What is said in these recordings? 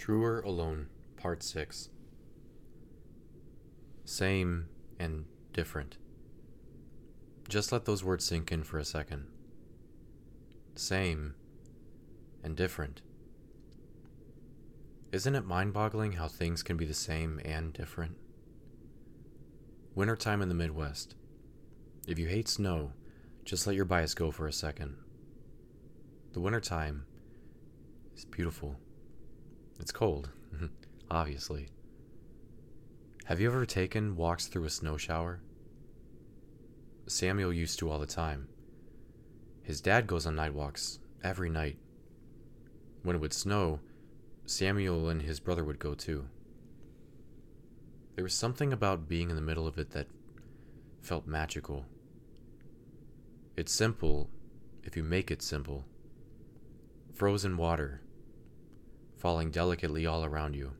Truer Alone, Part 6. Same and different. Just let those words sink in for a second. Same and different. Isn't it mind boggling how things can be the same and different? Wintertime in the Midwest. If you hate snow, just let your bias go for a second. The wintertime is beautiful. It's cold, mm-hmm. obviously. Have you ever taken walks through a snow shower? Samuel used to all the time. His dad goes on night walks every night. When it would snow, Samuel and his brother would go too. There was something about being in the middle of it that felt magical. It's simple if you make it simple. Frozen water, falling delicately all around you.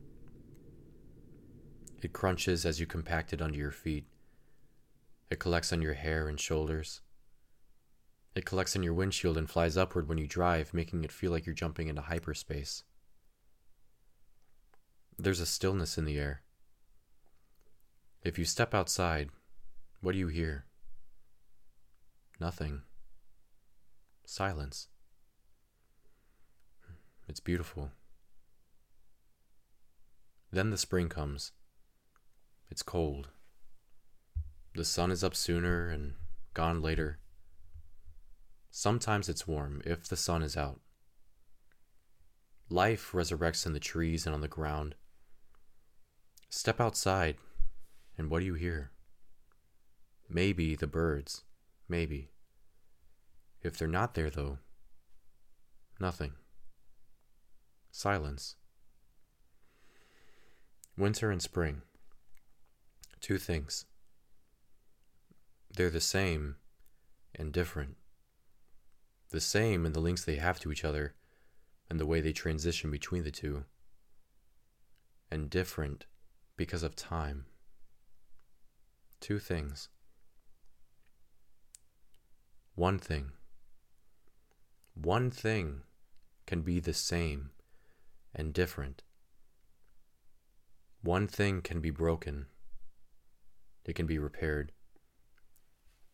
It crunches as you compact it under your feet. It collects on your hair and shoulders. It collects on your windshield and flies upward when you drive, making it feel like you're jumping into hyperspace. There's a stillness in the air. If you step outside, what do you hear? Nothing. Silence. It's beautiful. Then the spring comes. It's cold. The sun is up sooner and gone later. Sometimes it's warm if the sun is out. Life resurrects in the trees and on the ground. Step outside, and what do you hear? Maybe the birds. Maybe. If they're not there, though, nothing. Silence. Winter and spring. Two things. They're the same and different. The same in the links they have to each other and the way they transition between the two. And different because of time. Two things. One thing. One thing can be the same and different one thing can be broken, it can be repaired.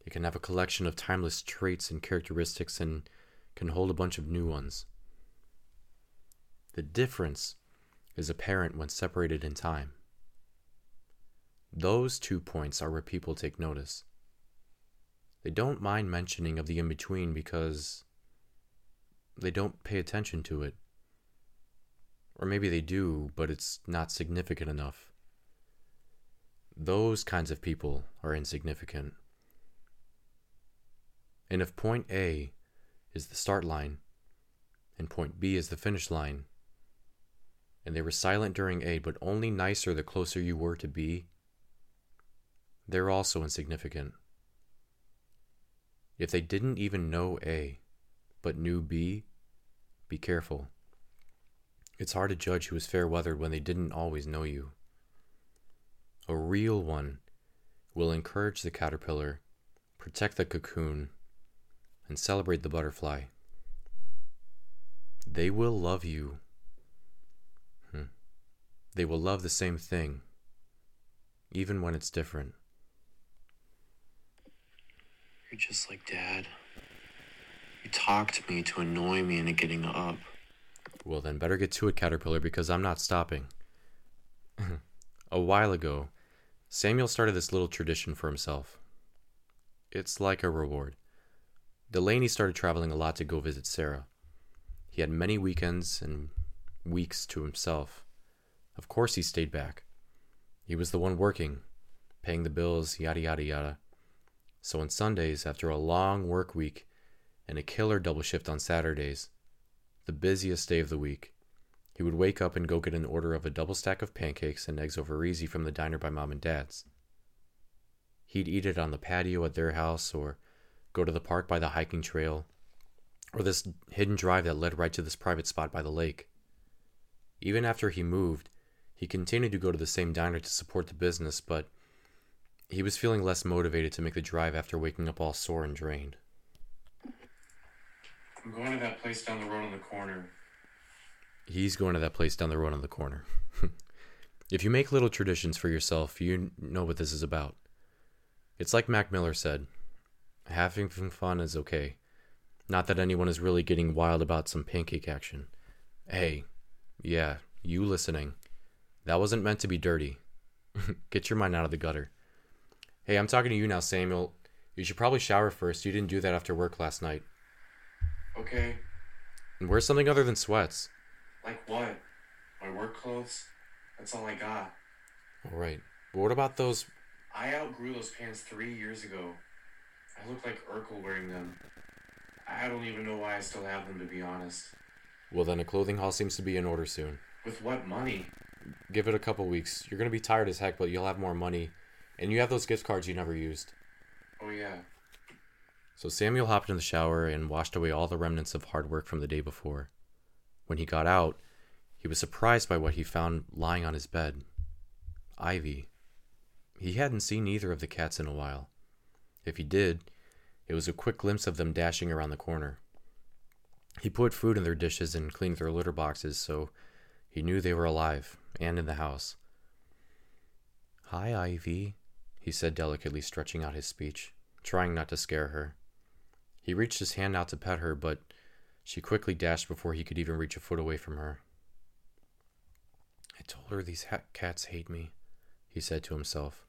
It can have a collection of timeless traits and characteristics and can hold a bunch of new ones. The difference is apparent when separated in time. Those two points are where people take notice. They don't mind mentioning of the in between because they don't pay attention to it. Or maybe they do, but it's not significant enough. Those kinds of people are insignificant. And if point A is the start line, and point B is the finish line, and they were silent during A, but only nicer the closer you were to B, they're also insignificant. If they didn't even know A, but knew B, be careful. It's hard to judge who is fair weathered when they didn't always know you. A real one will encourage the caterpillar, protect the cocoon, and celebrate the butterfly. They will love you. Hmm. They will love the same thing, even when it's different. You're just like Dad. You talk to me to annoy me into getting up. Well, then better get to it, Caterpillar, because I'm not stopping. a while ago, Samuel started this little tradition for himself. It's like a reward. Delaney started traveling a lot to go visit Sarah. He had many weekends and weeks to himself. Of course, he stayed back. He was the one working, paying the bills, yada yada yada. So on Sundays, after a long work week and a killer double shift on Saturdays, the busiest day of the week. He would wake up and go get an order of a double stack of pancakes and eggs over easy from the diner by mom and dad's. He'd eat it on the patio at their house or go to the park by the hiking trail or this hidden drive that led right to this private spot by the lake. Even after he moved, he continued to go to the same diner to support the business, but he was feeling less motivated to make the drive after waking up all sore and drained. I'm going to that place down the road on the corner. He's going to that place down the road on the corner. if you make little traditions for yourself, you know what this is about. It's like Mac Miller said having fun is okay. Not that anyone is really getting wild about some pancake action. Hey, yeah, you listening. That wasn't meant to be dirty. Get your mind out of the gutter. Hey, I'm talking to you now, Samuel. You should probably shower first. You didn't do that after work last night. Okay. And wear something other than sweats. Like what? My work clothes? That's all I got. All right. But what about those? I outgrew those pants three years ago. I look like Urkel wearing them. I don't even know why I still have them, to be honest. Well, then a clothing haul seems to be in order soon. With what money? Give it a couple weeks. You're gonna be tired as heck, but you'll have more money, and you have those gift cards you never used. Oh, yeah. So Samuel hopped in the shower and washed away all the remnants of hard work from the day before. When he got out, he was surprised by what he found lying on his bed Ivy. He hadn't seen either of the cats in a while. If he did, it was a quick glimpse of them dashing around the corner. He put food in their dishes and cleaned their litter boxes, so he knew they were alive and in the house. Hi, Ivy, he said delicately, stretching out his speech, trying not to scare her. He reached his hand out to pet her, but she quickly dashed before he could even reach a foot away from her. I told her these ha- cats hate me, he said to himself.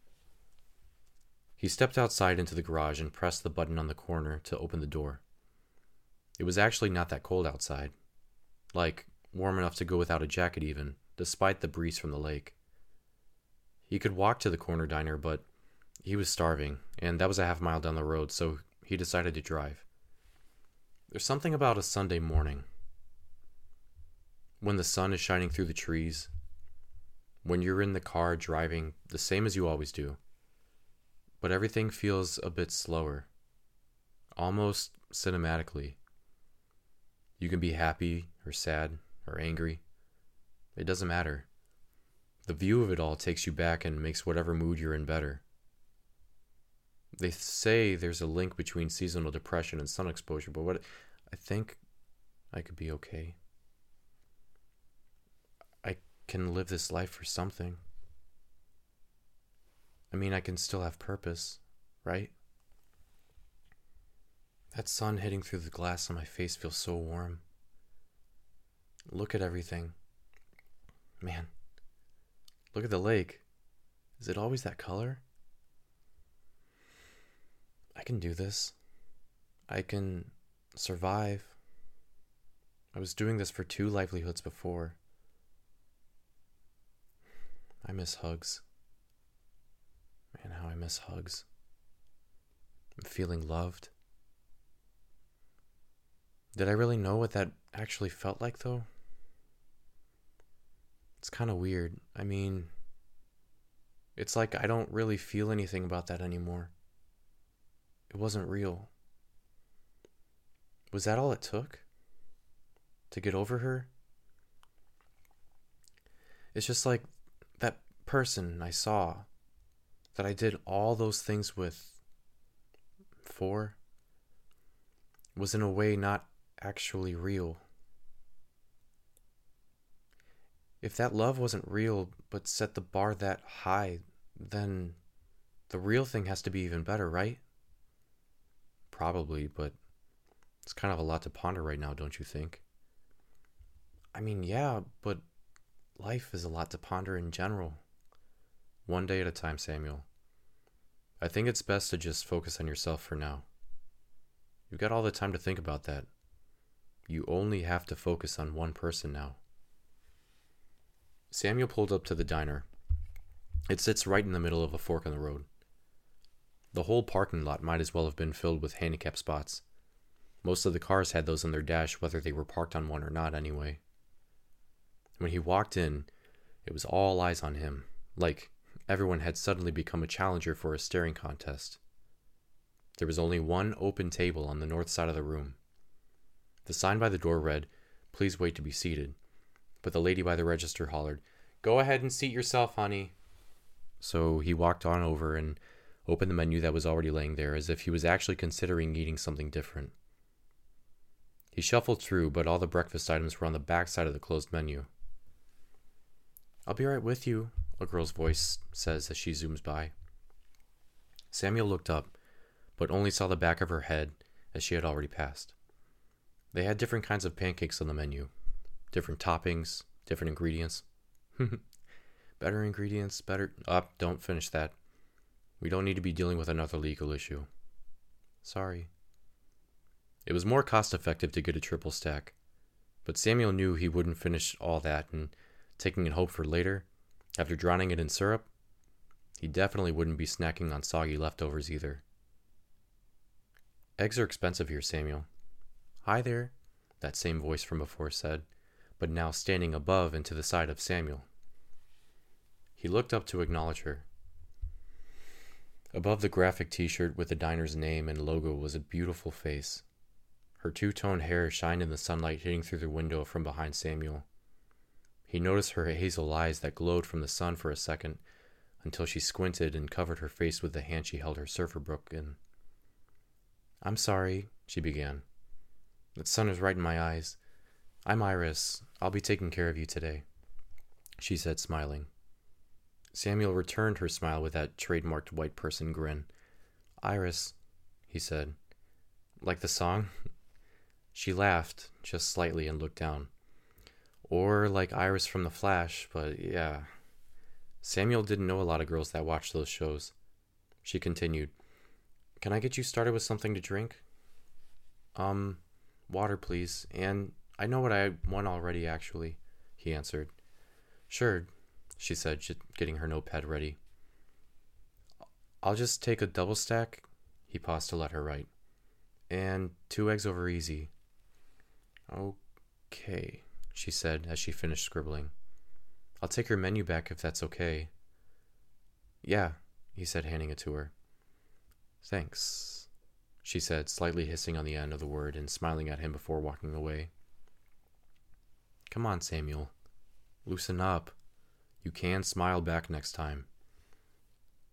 He stepped outside into the garage and pressed the button on the corner to open the door. It was actually not that cold outside. Like, warm enough to go without a jacket, even, despite the breeze from the lake. He could walk to the corner diner, but he was starving, and that was a half mile down the road, so he decided to drive. There's something about a Sunday morning. When the sun is shining through the trees, when you're in the car driving the same as you always do, but everything feels a bit slower, almost cinematically. You can be happy or sad or angry. It doesn't matter. The view of it all takes you back and makes whatever mood you're in better. They say there's a link between seasonal depression and sun exposure, but what I think I could be okay. I can live this life for something. I mean, I can still have purpose, right? That sun hitting through the glass on my face feels so warm. Look at everything. Man, look at the lake. Is it always that color? I can do this. I can survive. I was doing this for two livelihoods before. I miss hugs. Man, how I miss hugs. I'm feeling loved. Did I really know what that actually felt like, though? It's kind of weird. I mean, it's like I don't really feel anything about that anymore. It wasn't real. Was that all it took? To get over her? It's just like that person I saw that I did all those things with for was in a way not actually real. If that love wasn't real but set the bar that high, then the real thing has to be even better, right? Probably, but it's kind of a lot to ponder right now, don't you think? I mean, yeah, but life is a lot to ponder in general. One day at a time, Samuel. I think it's best to just focus on yourself for now. You've got all the time to think about that. You only have to focus on one person now. Samuel pulled up to the diner. It sits right in the middle of a fork in the road. The whole parking lot might as well have been filled with handicap spots. Most of the cars had those on their dash, whether they were parked on one or not, anyway. When he walked in, it was all eyes on him, like everyone had suddenly become a challenger for a staring contest. There was only one open table on the north side of the room. The sign by the door read, Please wait to be seated, but the lady by the register hollered, Go ahead and seat yourself, honey. So he walked on over and opened the menu that was already laying there as if he was actually considering eating something different. He shuffled through, but all the breakfast items were on the back side of the closed menu. I'll be right with you, a girl's voice says as she zooms by. Samuel looked up, but only saw the back of her head as she had already passed. They had different kinds of pancakes on the menu, different toppings, different ingredients. better ingredients, better. Up, oh, don't finish that. We don't need to be dealing with another legal issue. Sorry. It was more cost effective to get a triple stack, but Samuel knew he wouldn't finish all that, and taking it home for later, after drowning it in syrup, he definitely wouldn't be snacking on soggy leftovers either. Eggs are expensive here, Samuel. Hi there, that same voice from before said, but now standing above and to the side of Samuel. He looked up to acknowledge her. Above the graphic t shirt with the diner's name and logo was a beautiful face. Her two toned hair shined in the sunlight hitting through the window from behind Samuel. He noticed her hazel eyes that glowed from the sun for a second until she squinted and covered her face with the hand she held her surfer book in. I'm sorry, she began. The sun is right in my eyes. I'm Iris. I'll be taking care of you today, she said, smiling. Samuel returned her smile with that trademarked white person grin. Iris, he said. Like the song? She laughed, just slightly, and looked down. Or like Iris from The Flash, but yeah. Samuel didn't know a lot of girls that watched those shows. She continued, Can I get you started with something to drink? Um, water, please. And I know what I want already, actually, he answered. Sure, she said, getting her notepad ready. I'll just take a double stack. He paused to let her write. And two eggs over easy. Okay, she said as she finished scribbling. I'll take your menu back if that's okay. Yeah, he said, handing it to her. Thanks, she said, slightly hissing on the end of the word and smiling at him before walking away. Come on, Samuel. Loosen up. You can smile back next time.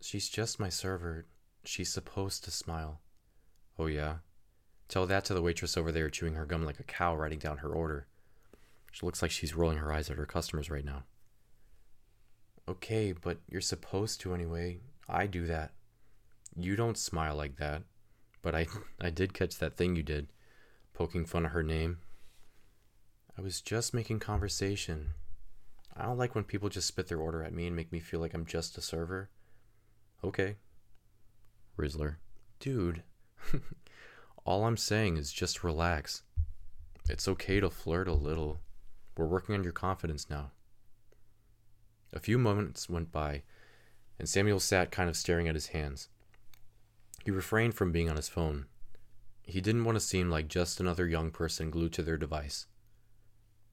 She's just my server. She's supposed to smile. Oh, yeah? Tell that to the waitress over there chewing her gum like a cow writing down her order. She looks like she's rolling her eyes at her customers right now. Okay, but you're supposed to anyway. I do that. You don't smile like that. But I I did catch that thing you did, poking fun at her name. I was just making conversation. I don't like when people just spit their order at me and make me feel like I'm just a server. Okay. Rizzler. Dude. All I'm saying is just relax. It's okay to flirt a little. We're working on your confidence now. A few moments went by, and Samuel sat kind of staring at his hands. He refrained from being on his phone. He didn't want to seem like just another young person glued to their device.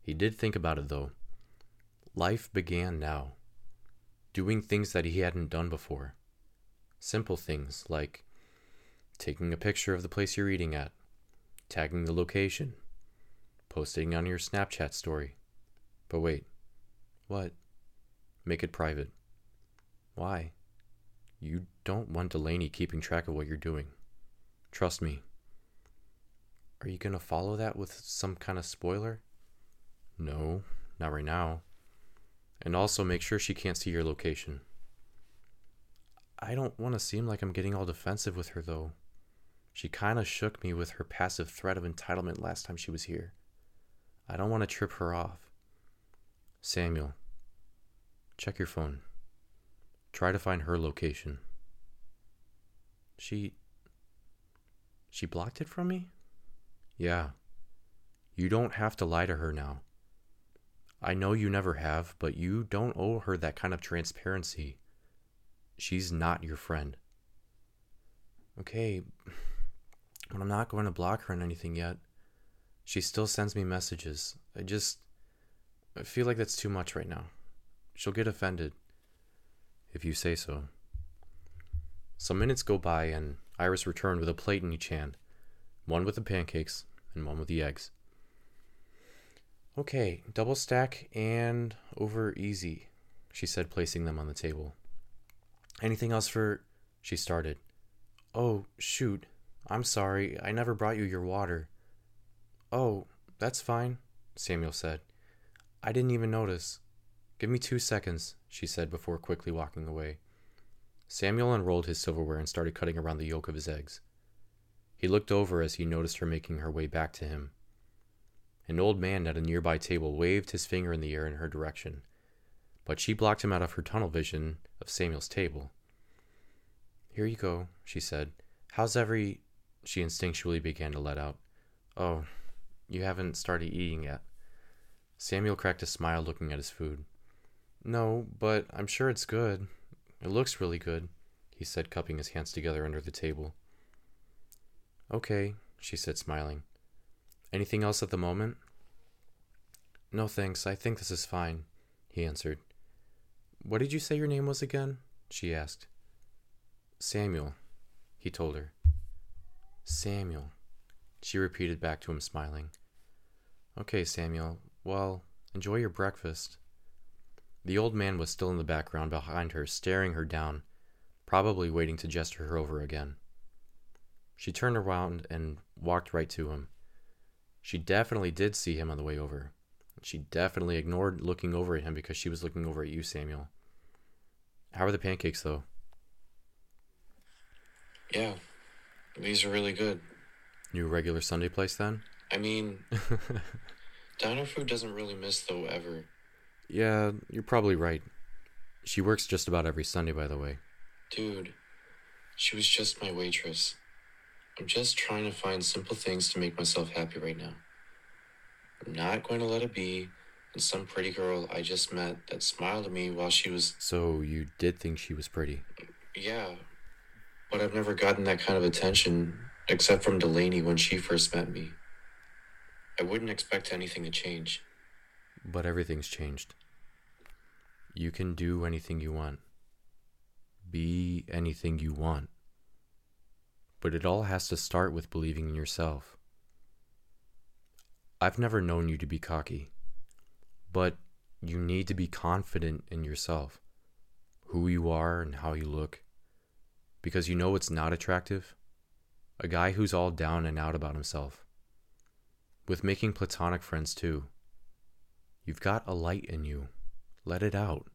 He did think about it, though. Life began now, doing things that he hadn't done before. Simple things like taking a picture of the place you're eating at, tagging the location, posting on your Snapchat story. But wait, what? Make it private. Why? You don't want Delaney keeping track of what you're doing. Trust me. Are you going to follow that with some kind of spoiler? No, not right now. And also make sure she can't see your location. I don't want to seem like I'm getting all defensive with her, though. She kind of shook me with her passive threat of entitlement last time she was here. I don't want to trip her off. Samuel, check your phone. Try to find her location. She. She blocked it from me? Yeah. You don't have to lie to her now. I know you never have, but you don't owe her that kind of transparency. She's not your friend. Okay, but I'm not going to block her on anything yet. She still sends me messages. I just I feel like that's too much right now. She'll get offended. If you say so. Some minutes go by, and Iris returned with a plate in each hand one with the pancakes and one with the eggs. Okay, double stack and over easy, she said, placing them on the table. Anything else for. She started. Oh, shoot. I'm sorry, I never brought you your water. Oh, that's fine, Samuel said. I didn't even notice. Give me two seconds, she said before quickly walking away. Samuel unrolled his silverware and started cutting around the yolk of his eggs. He looked over as he noticed her making her way back to him. An old man at a nearby table waved his finger in the air in her direction, but she blocked him out of her tunnel vision of Samuel's table. Here you go, she said. How's every. She instinctually began to let out. Oh, you haven't started eating yet. Samuel cracked a smile looking at his food. No, but I'm sure it's good. It looks really good, he said, cupping his hands together under the table. Okay, she said, smiling. Anything else at the moment? No, thanks. I think this is fine, he answered. What did you say your name was again? she asked. Samuel, he told her. Samuel, she repeated back to him, smiling. Okay, Samuel. Well, enjoy your breakfast. The old man was still in the background behind her, staring her down, probably waiting to gesture her over again. She turned around and walked right to him. She definitely did see him on the way over. She definitely ignored looking over at him because she was looking over at you, Samuel. How are the pancakes, though? Yeah, these are really good. New regular Sunday place, then? I mean, diner food doesn't really miss, though, ever. Yeah, you're probably right. She works just about every Sunday, by the way. Dude, she was just my waitress. I'm just trying to find simple things to make myself happy right now. I'm not going to let it be and some pretty girl I just met that smiled at me while she was. So you did think she was pretty? Yeah, but I've never gotten that kind of attention except from Delaney when she first met me. I wouldn't expect anything to change. But everything's changed. You can do anything you want, be anything you want. But it all has to start with believing in yourself. I've never known you to be cocky, but you need to be confident in yourself, who you are and how you look. Because you know it's not attractive? A guy who's all down and out about himself. With making platonic friends too. You've got a light in you. Let it out.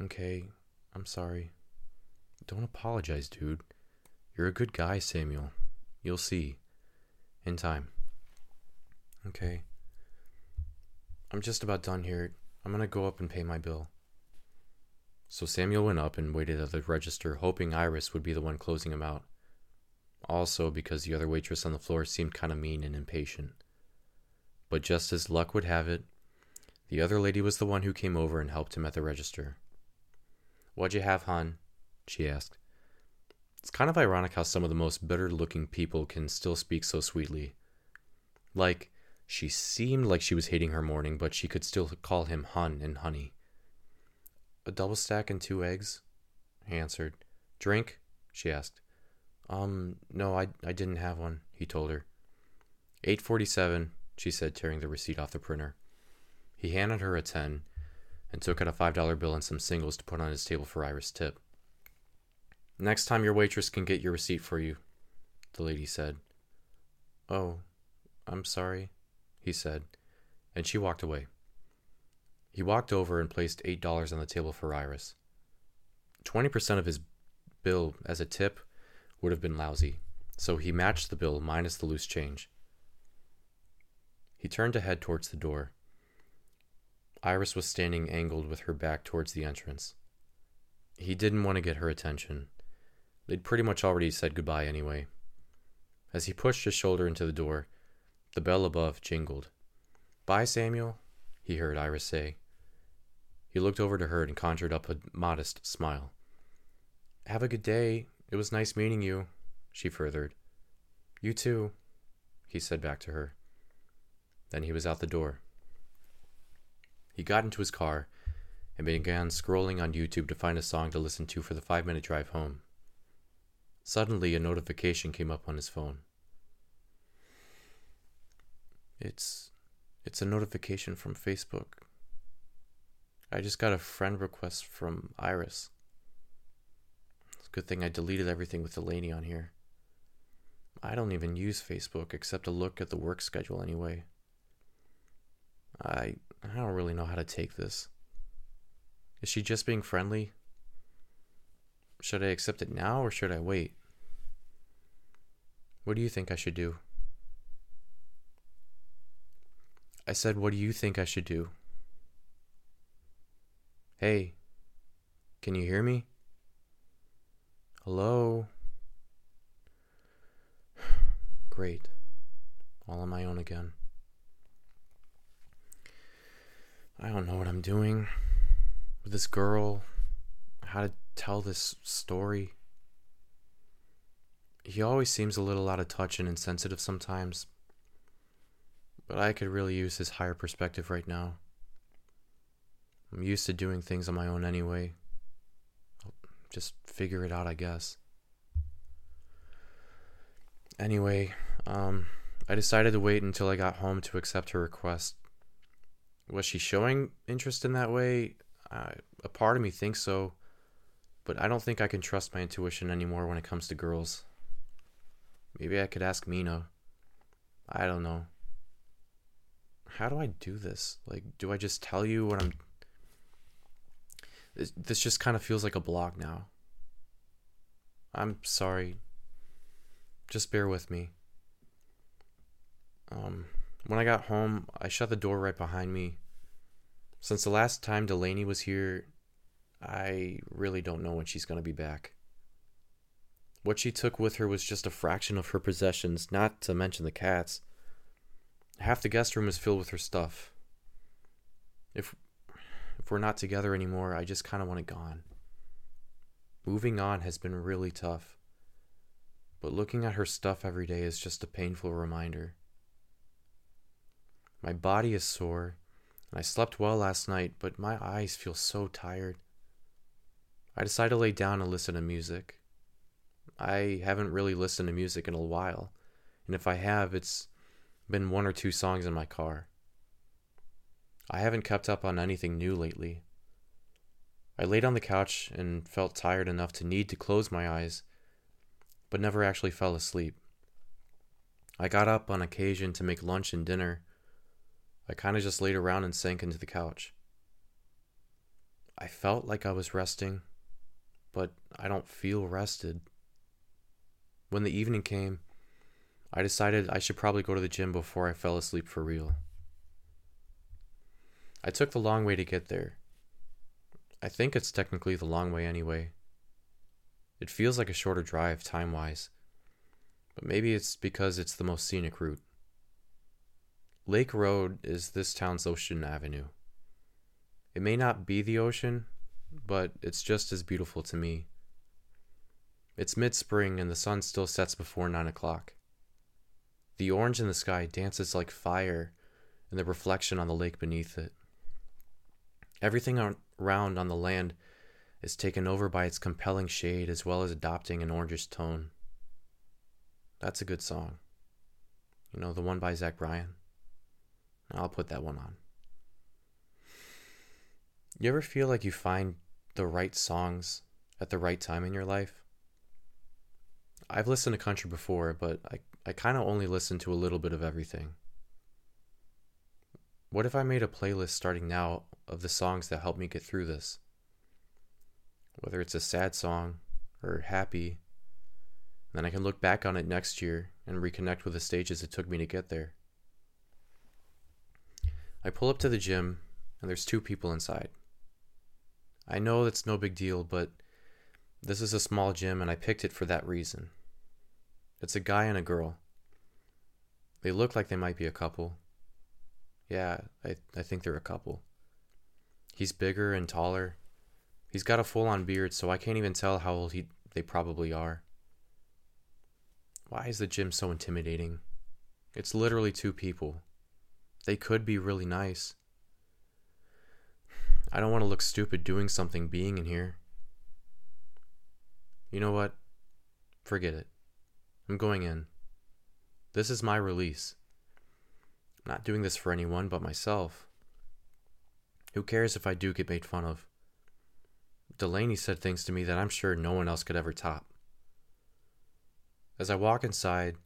Okay, I'm sorry. Don't apologize, dude. You're a good guy, Samuel. You'll see. In time. Okay. I'm just about done here. I'm gonna go up and pay my bill. So Samuel went up and waited at the register, hoping Iris would be the one closing him out. Also, because the other waitress on the floor seemed kind of mean and impatient. But just as luck would have it, the other lady was the one who came over and helped him at the register. What'd you have, hon? she asked. It's kind of ironic how some of the most bitter looking people can still speak so sweetly. Like, she seemed like she was hating her morning, but she could still call him hun and honey. A double stack and two eggs, he answered. Drink? she asked. Um, no, I, I didn't have one, he told her. 847, she said, tearing the receipt off the printer. He handed her a 10 and took out a $5 bill and some singles to put on his table for Iris' tip. Next time your waitress can get your receipt for you, the lady said. Oh, I'm sorry, he said, and she walked away. He walked over and placed $8 on the table for Iris. 20% of his bill as a tip would have been lousy, so he matched the bill minus the loose change. He turned to head towards the door. Iris was standing angled with her back towards the entrance. He didn't want to get her attention, They'd pretty much already said goodbye anyway. As he pushed his shoulder into the door, the bell above jingled. Bye, Samuel, he heard Iris say. He looked over to her and conjured up a modest smile. Have a good day. It was nice meeting you, she furthered. You too, he said back to her. Then he was out the door. He got into his car and began scrolling on YouTube to find a song to listen to for the five minute drive home. Suddenly, a notification came up on his phone. It's it's a notification from Facebook. I just got a friend request from Iris. It's a good thing I deleted everything with Delaney on here. I don't even use Facebook except to look at the work schedule anyway. I I don't really know how to take this. Is she just being friendly? Should I accept it now or should I wait? What do you think I should do? I said, What do you think I should do? Hey, can you hear me? Hello? Great. All on my own again. I don't know what I'm doing with this girl, how to tell this story. He always seems a little out of touch and insensitive sometimes, but I could really use his higher perspective right now. I'm used to doing things on my own anyway. I'll just figure it out, I guess. Anyway, um, I decided to wait until I got home to accept her request. Was she showing interest in that way? Uh, a part of me thinks so, but I don't think I can trust my intuition anymore when it comes to girls. Maybe I could ask Mina. I don't know. How do I do this? Like, do I just tell you what I'm. This, this just kind of feels like a blog now. I'm sorry. Just bear with me. Um, when I got home, I shut the door right behind me. Since the last time Delaney was here, I really don't know when she's going to be back. What she took with her was just a fraction of her possessions, not to mention the cats. Half the guest room is filled with her stuff. If if we're not together anymore, I just kind of want it gone. Moving on has been really tough. But looking at her stuff every day is just a painful reminder. My body is sore, and I slept well last night, but my eyes feel so tired. I decided to lay down and listen to music. I haven't really listened to music in a while, and if I have, it's been one or two songs in my car. I haven't kept up on anything new lately. I laid on the couch and felt tired enough to need to close my eyes, but never actually fell asleep. I got up on occasion to make lunch and dinner. I kind of just laid around and sank into the couch. I felt like I was resting, but I don't feel rested. When the evening came, I decided I should probably go to the gym before I fell asleep for real. I took the long way to get there. I think it's technically the long way anyway. It feels like a shorter drive time wise, but maybe it's because it's the most scenic route. Lake Road is this town's ocean avenue. It may not be the ocean, but it's just as beautiful to me. It's mid spring and the sun still sets before nine o'clock. The orange in the sky dances like fire in the reflection on the lake beneath it. Everything around on the land is taken over by its compelling shade as well as adopting an orangish tone. That's a good song. You know, the one by Zach Bryan? I'll put that one on. You ever feel like you find the right songs at the right time in your life? I've listened to country before, but I, I kind of only listen to a little bit of everything. What if I made a playlist starting now of the songs that help me get through this? Whether it's a sad song or happy, then I can look back on it next year and reconnect with the stages it took me to get there. I pull up to the gym and there's two people inside. I know that's no big deal, but this is a small gym and I picked it for that reason. It's a guy and a girl. They look like they might be a couple. Yeah, I, I think they're a couple. He's bigger and taller. He's got a full on beard, so I can't even tell how old he they probably are. Why is the gym so intimidating? It's literally two people. They could be really nice. I don't want to look stupid doing something being in here. You know what? Forget it. I'm going in. This is my release. I'm not doing this for anyone but myself. Who cares if I do get made fun of? Delaney said things to me that I'm sure no one else could ever top. As I walk inside,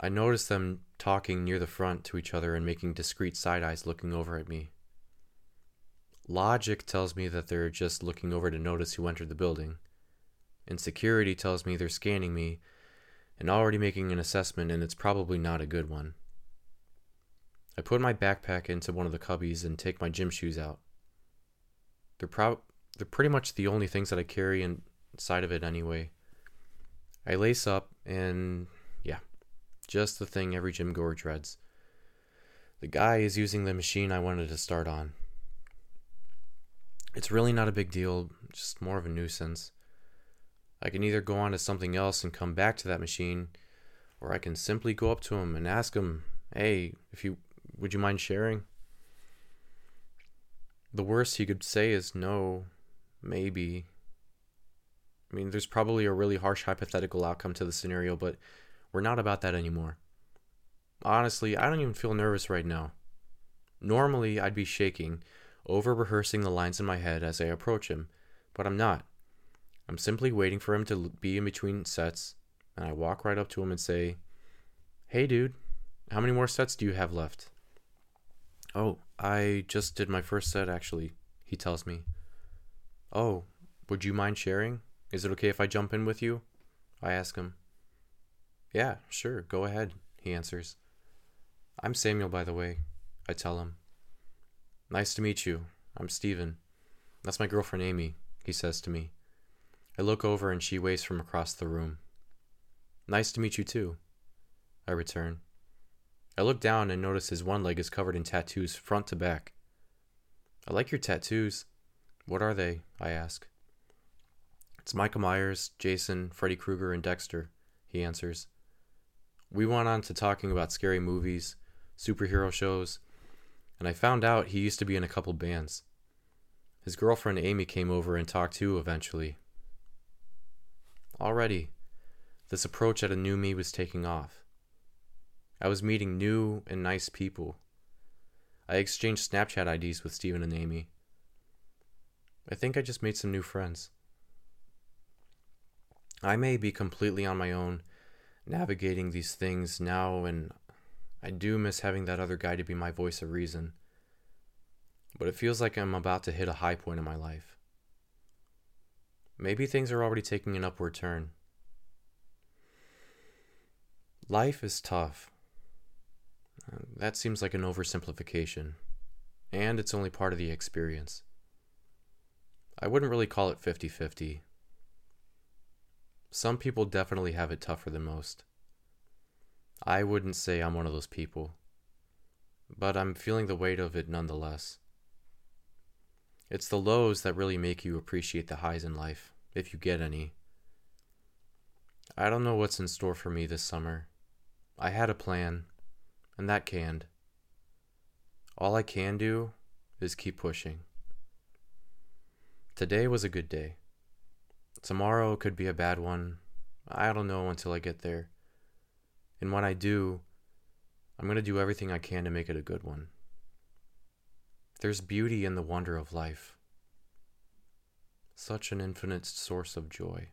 I notice them talking near the front to each other and making discreet side eyes looking over at me. Logic tells me that they're just looking over to notice who entered the building. And security tells me they're scanning me and already making an assessment, and it's probably not a good one. I put my backpack into one of the cubbies and take my gym shoes out. They're prob- they're pretty much the only things that I carry inside of it anyway. I lace up and yeah, just the thing every gym goer dreads. The guy is using the machine I wanted to start on. It's really not a big deal, just more of a nuisance. I can either go on to something else and come back to that machine, or I can simply go up to him and ask him, "Hey, if you would you mind sharing?" The worst he could say is no, maybe. I mean, there's probably a really harsh hypothetical outcome to the scenario, but we're not about that anymore. Honestly, I don't even feel nervous right now. Normally, I'd be shaking, over rehearsing the lines in my head as I approach him, but I'm not. I'm simply waiting for him to be in between sets, and I walk right up to him and say, Hey, dude, how many more sets do you have left? Oh, I just did my first set actually, he tells me. Oh, would you mind sharing? Is it okay if I jump in with you? I ask him. Yeah, sure, go ahead, he answers. I'm Samuel, by the way, I tell him. Nice to meet you. I'm Steven. That's my girlfriend Amy, he says to me. I look over and she waves from across the room. Nice to meet you too, I return. I look down and notice his one leg is covered in tattoos front to back. I like your tattoos. What are they? I ask. It's Michael Myers, Jason, Freddy Krueger, and Dexter, he answers. We went on to talking about scary movies, superhero shows, and I found out he used to be in a couple bands. His girlfriend Amy came over and talked too eventually. Already, this approach at a new me was taking off. I was meeting new and nice people. I exchanged Snapchat IDs with Steven and Amy. I think I just made some new friends. I may be completely on my own, navigating these things now, and I do miss having that other guy to be my voice of reason. But it feels like I'm about to hit a high point in my life. Maybe things are already taking an upward turn. Life is tough. Uh, that seems like an oversimplification, and it's only part of the experience. I wouldn't really call it 50 50. Some people definitely have it tougher than most. I wouldn't say I'm one of those people, but I'm feeling the weight of it nonetheless. It's the lows that really make you appreciate the highs in life, if you get any. I don't know what's in store for me this summer. I had a plan, and that canned. All I can do is keep pushing. Today was a good day. Tomorrow could be a bad one. I don't know until I get there. And what I do, I'm going to do everything I can to make it a good one. There's beauty in the wonder of life, such an infinite source of joy.